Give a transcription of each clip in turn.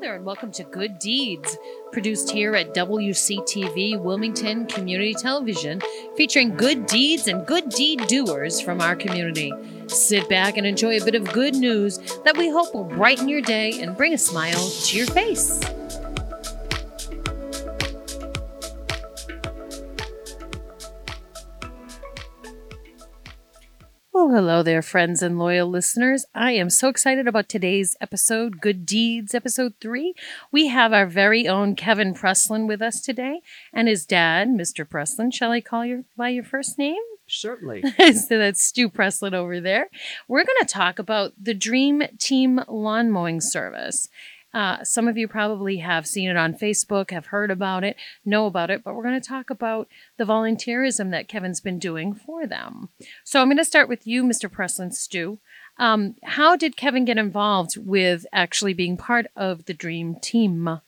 there, and welcome to Good Deeds, produced here at WCTV Wilmington Community Television, featuring good deeds and good deed doers from our community. Sit back and enjoy a bit of good news that we hope will brighten your day and bring a smile to your face. Well, hello there, friends and loyal listeners. I am so excited about today's episode, Good Deeds, episode three. We have our very own Kevin Preslin with us today, and his dad, Mr. Preslin. Shall I call you by your first name? Certainly. so that's Stu Preslin over there. We're going to talk about the Dream Team Lawn Mowing Service. Uh, some of you probably have seen it on Facebook, have heard about it, know about it, but we're going to talk about the volunteerism that Kevin's been doing for them. So I'm going to start with you, Mr. Preslin Stu. Um, how did Kevin get involved with actually being part of the Dream Team?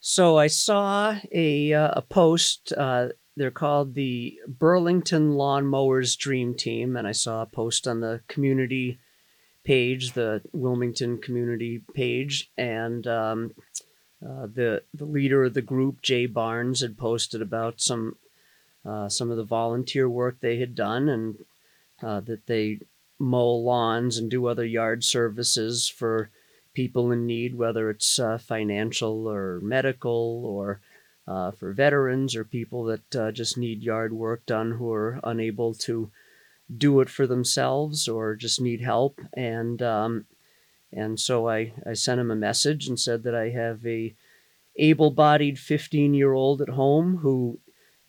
So I saw a uh, a post. Uh, they're called the Burlington Lawn Mowers Dream Team, and I saw a post on the community page, the Wilmington community page, and um, uh, the the leader of the group, Jay Barnes, had posted about some uh, some of the volunteer work they had done, and uh, that they mow lawns and do other yard services for people in need, whether it's uh, financial or medical or uh, for veterans or people that uh, just need yard work done who are unable to do it for themselves or just need help. And um, and so I, I sent him a message and said that I have a able-bodied 15-year-old at home who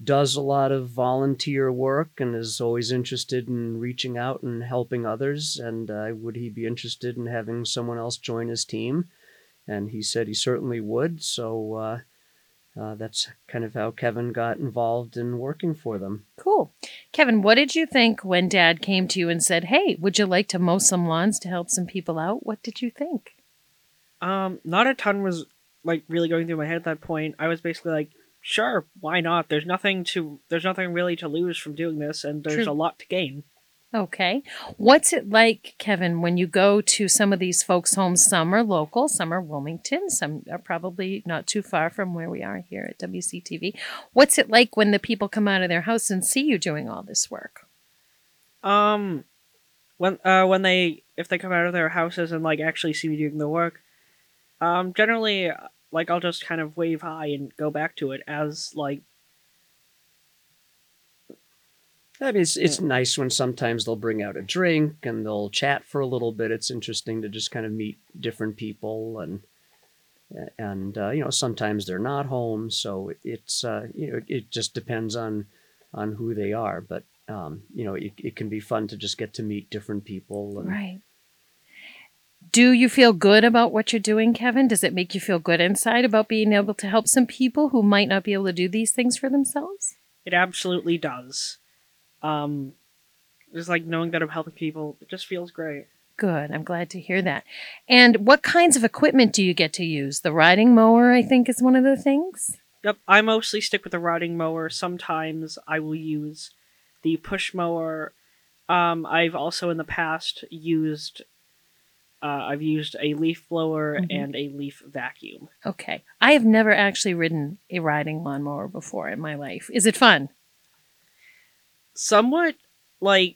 does a lot of volunteer work and is always interested in reaching out and helping others. And uh, would he be interested in having someone else join his team? And he said he certainly would. So uh, uh, that's kind of how Kevin got involved in working for them. Cool. Kevin, what did you think when dad came to you and said, Hey, would you like to mow some lawns to help some people out? What did you think? Um, not a ton was like really going through my head at that point. I was basically like, sure, why not? There's nothing to there's nothing really to lose from doing this and there's True. a lot to gain. Okay. What's it like, Kevin, when you go to some of these folks' homes? Some are local, some are Wilmington, some are probably not too far from where we are here at WCTV. What's it like when the people come out of their house and see you doing all this work? Um when uh when they if they come out of their houses and like actually see me doing the work, um generally like I'll just kind of wave hi and go back to it as like I mean, it's, it's nice when sometimes they'll bring out a drink and they'll chat for a little bit. It's interesting to just kind of meet different people and and uh, you know sometimes they're not home, so it, it's uh, you know it just depends on on who they are. But um, you know it, it can be fun to just get to meet different people. And, Right. Do you feel good about what you're doing, Kevin? Does it make you feel good inside about being able to help some people who might not be able to do these things for themselves? it absolutely does. Um just like knowing that I'm helping people, it just feels great. Good. I'm glad to hear that. And what kinds of equipment do you get to use? The riding mower, I think, is one of the things. Yep, I mostly stick with the riding mower. Sometimes I will use the push mower. Um, I've also in the past used uh, I've used a leaf blower Mhm. and a leaf vacuum. Okay. I have never actually ridden a riding lawnmower before in my life. Is it fun? Somewhat like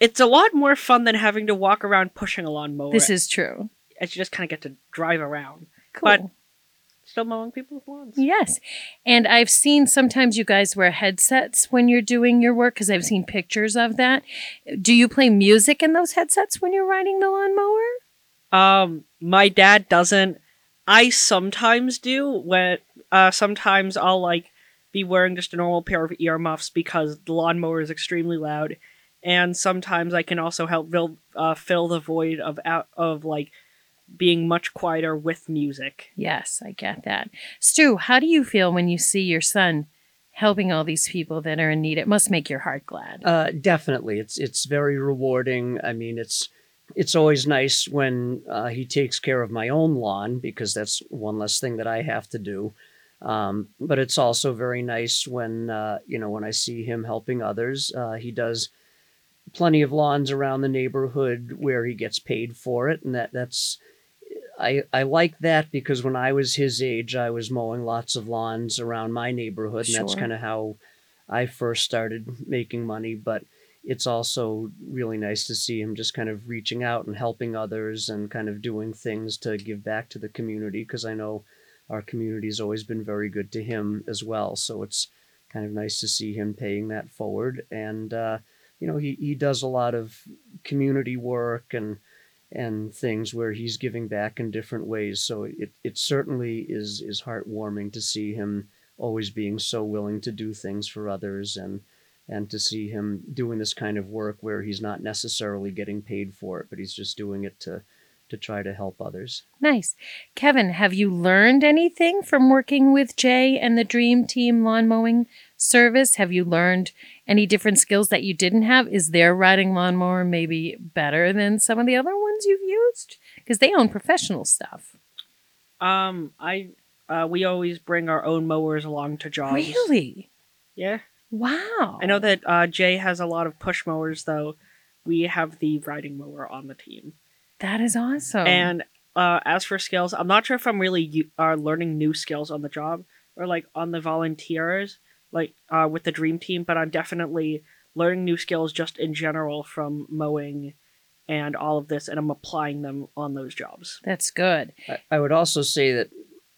it's a lot more fun than having to walk around pushing a lawnmower. This is true. as you just kind of get to drive around, Cool. But- still mowing people's lawns. Yes. And I've seen sometimes you guys wear headsets when you're doing your work because I've seen pictures of that. Do you play music in those headsets when you're riding the lawnmower? Um, my dad doesn't. I sometimes do. When uh, sometimes I'll like be wearing just a normal pair of earmuffs because the lawnmower is extremely loud, and sometimes I can also help fill uh, fill the void of out of like being much quieter with music. Yes, I get that. Stu, how do you feel when you see your son helping all these people that are in need? It must make your heart glad. Uh, definitely, it's it's very rewarding. I mean, it's it's always nice when uh, he takes care of my own lawn because that's one less thing that I have to do. Um, but it's also very nice when uh, you know when I see him helping others. Uh, he does plenty of lawns around the neighborhood where he gets paid for it, and that that's I, I like that because when I was his age, I was mowing lots of lawns around my neighborhood, and that's kind of how I first started making money. But it's also really nice to see him just kind of reaching out and helping others and kind of doing things to give back to the community because I know our community has always been very good to him as well. So it's kind of nice to see him paying that forward. And, uh, you know, he, he does a lot of community work and and things where he's giving back in different ways. So it, it certainly is is heartwarming to see him always being so willing to do things for others and and to see him doing this kind of work where he's not necessarily getting paid for it, but he's just doing it to to try to help others. Nice. Kevin, have you learned anything from working with Jay and the Dream Team lawn mowing service? Have you learned any different skills that you didn't have? Is their riding lawnmower maybe better than some of the other ones you've used? Because they own professional stuff. Um, I uh, we always bring our own mowers along to jobs. Really? Yeah. Wow. I know that uh, Jay has a lot of push mowers, though. We have the riding mower on the team. That is awesome. And uh, as for skills, I'm not sure if I'm really u- uh, learning new skills on the job or like on the volunteers, like uh, with the dream team. But I'm definitely learning new skills just in general from mowing and all of this, and I'm applying them on those jobs. that's good. I, I would also say that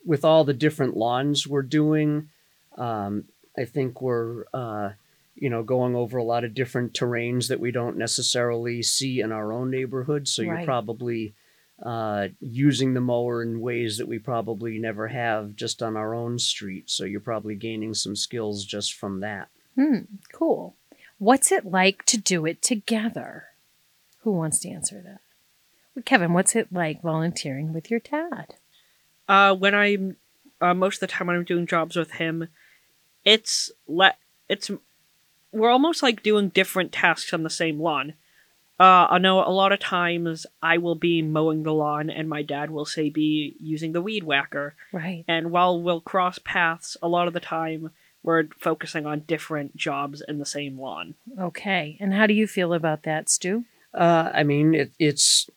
with all the different lawns we're doing, um, I think we're uh, you know going over a lot of different terrains that we don't necessarily see in our own neighborhood. So you're probably uh, using the mower in ways that we probably never have just on our own street. So you're probably gaining some skills just from that. Hmm, cool. What's it like to do it together? Who wants to answer that? Well, Kevin, what's it like volunteering with your dad? Uh, when I'm uh, most of the time when I'm doing jobs with him, it's let it's we're almost like doing different tasks on the same lawn. Uh, I know a lot of times I will be mowing the lawn and my dad will say be using the weed whacker. Right. And while we'll cross paths, a lot of the time we're focusing on different jobs in the same lawn. Okay. And how do you feel about that, Stu? Uh, I mean, it, it's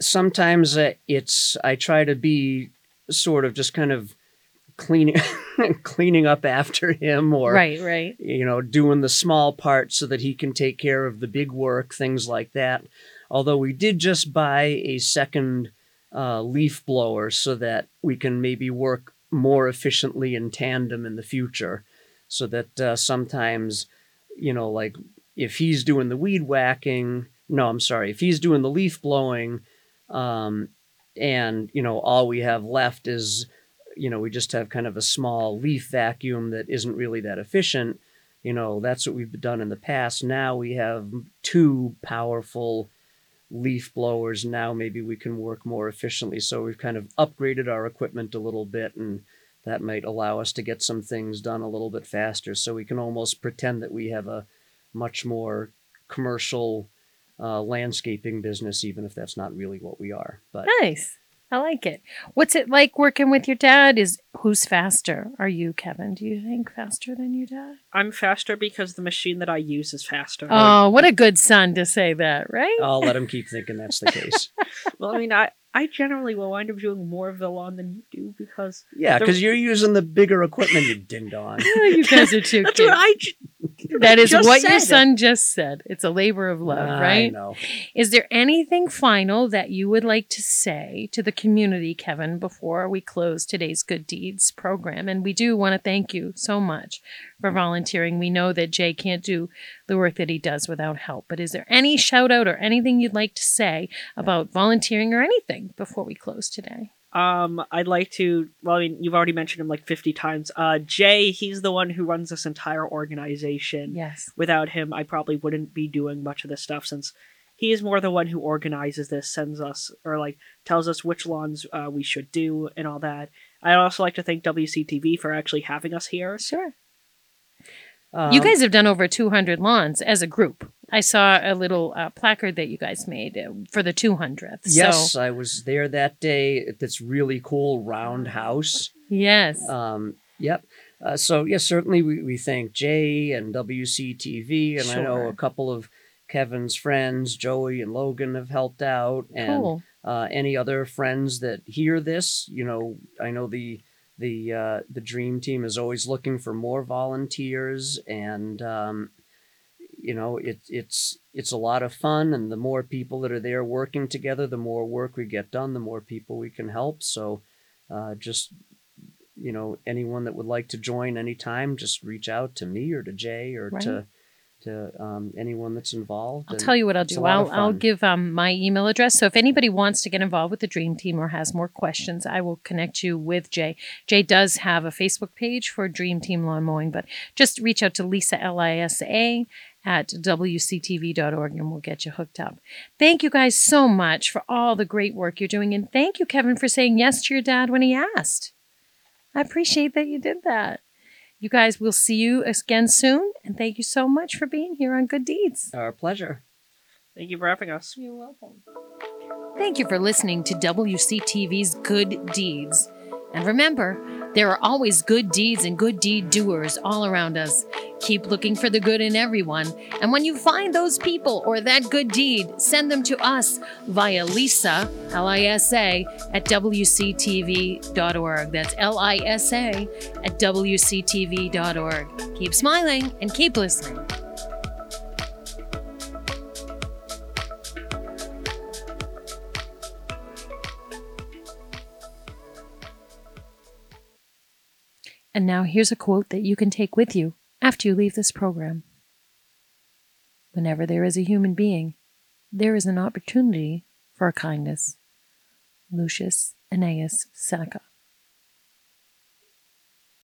sometimes uh, it's I try to be sort of just kind of cleaning cleaning up after him or right, right. you know doing the small parts so that he can take care of the big work things like that although we did just buy a second uh, leaf blower so that we can maybe work more efficiently in tandem in the future so that uh, sometimes you know like if he's doing the weed whacking no i'm sorry if he's doing the leaf blowing um, and you know all we have left is you know we just have kind of a small leaf vacuum that isn't really that efficient. You know that's what we've done in the past. Now we have two powerful leaf blowers. Now maybe we can work more efficiently. So we've kind of upgraded our equipment a little bit and that might allow us to get some things done a little bit faster. So we can almost pretend that we have a much more commercial uh, landscaping business even if that's not really what we are but Nice. I like it. What's it like working with your dad? Is who's faster? Are you, Kevin? Do you think faster than your dad? I'm faster because the machine that I use is faster. Oh, what a good son to say that, right? I'll let him keep thinking that's the case. Well, I mean, I, I generally will wind up doing more of the lawn than you do because Yeah, The- because you're using the bigger equipment, you ding dong. You guys are too that's cute. what I. j- That is just what your said. son just said. It's a labor of love, I right? know. Is there anything final that you would like to say to the community, Kevin, before we close today's Good Deeds program? And we do want to thank you so much for volunteering. We know that Jay can't do the work that he does without help, but is there any shout out or anything you'd like to say about volunteering or anything before we close today? Um, I'd like to. Well, I mean, you've already mentioned him like fifty times. Uh, Jay, he's the one who runs this entire organization. Yes. Without him, I probably wouldn't be doing much of this stuff since he is more the one who organizes this, sends us or like tells us which lawns uh, we should do and all that. I'd also like to thank WCTV for actually having us here. Sure. Um, you guys have done over 200 lawns as a group. I saw a little uh, placard that you guys made uh, for the 200th. Yes, So, I was there that day at this really cool round house. yes. Um, yep. Uh, so yes, certainly we, we thank Jay and WCTV, and I know a couple of Kevin's friends, Joey and Logan, have helped out, and cool. uh, any other friends that hear this, you know, I know the the uh, the dream team is always looking for more volunteers, and um, you know, it, it's it's a lot of fun, and the more people that are there working together, the more work we get done, the more people we can help. So, uh, just you know, anyone that would like to join anytime, just reach out to me or to Jay or Right. to to um, anyone that's involved. I'll tell you what I'll do. I'll, I'll give um, my email address. So if anybody wants to get involved with the Dream Team or has more questions, I will connect you with Jay. Jay does have a Facebook page for Dream Team Lawn Mowing, but just reach out to Lisa L I S A at wctv.org and we'll get you hooked up. Thank you guys so much for all the great work you're doing, and thank you, Kevin, for saying yes to your dad when he asked. I appreciate that you did that. You guys, we'll see you again soon, and thank you so much for being here on Good Deeds. Our pleasure. Thank you for having us. You're welcome. Thank you for listening to WCTV's Good Deeds. And remember, there are always good deeds and good deed doers all around us. Keep looking for the good in everyone. And when you find those people or that good deed, send them to us via Lisa, L I S A, at WCTV.org. That's L I S A at WCTV.org. Keep smiling and keep listening. And now here's a quote that you can take with you after you leave this program. Whenever there is a human being, there is an opportunity for kindness. Lucius Annaeus Seneca.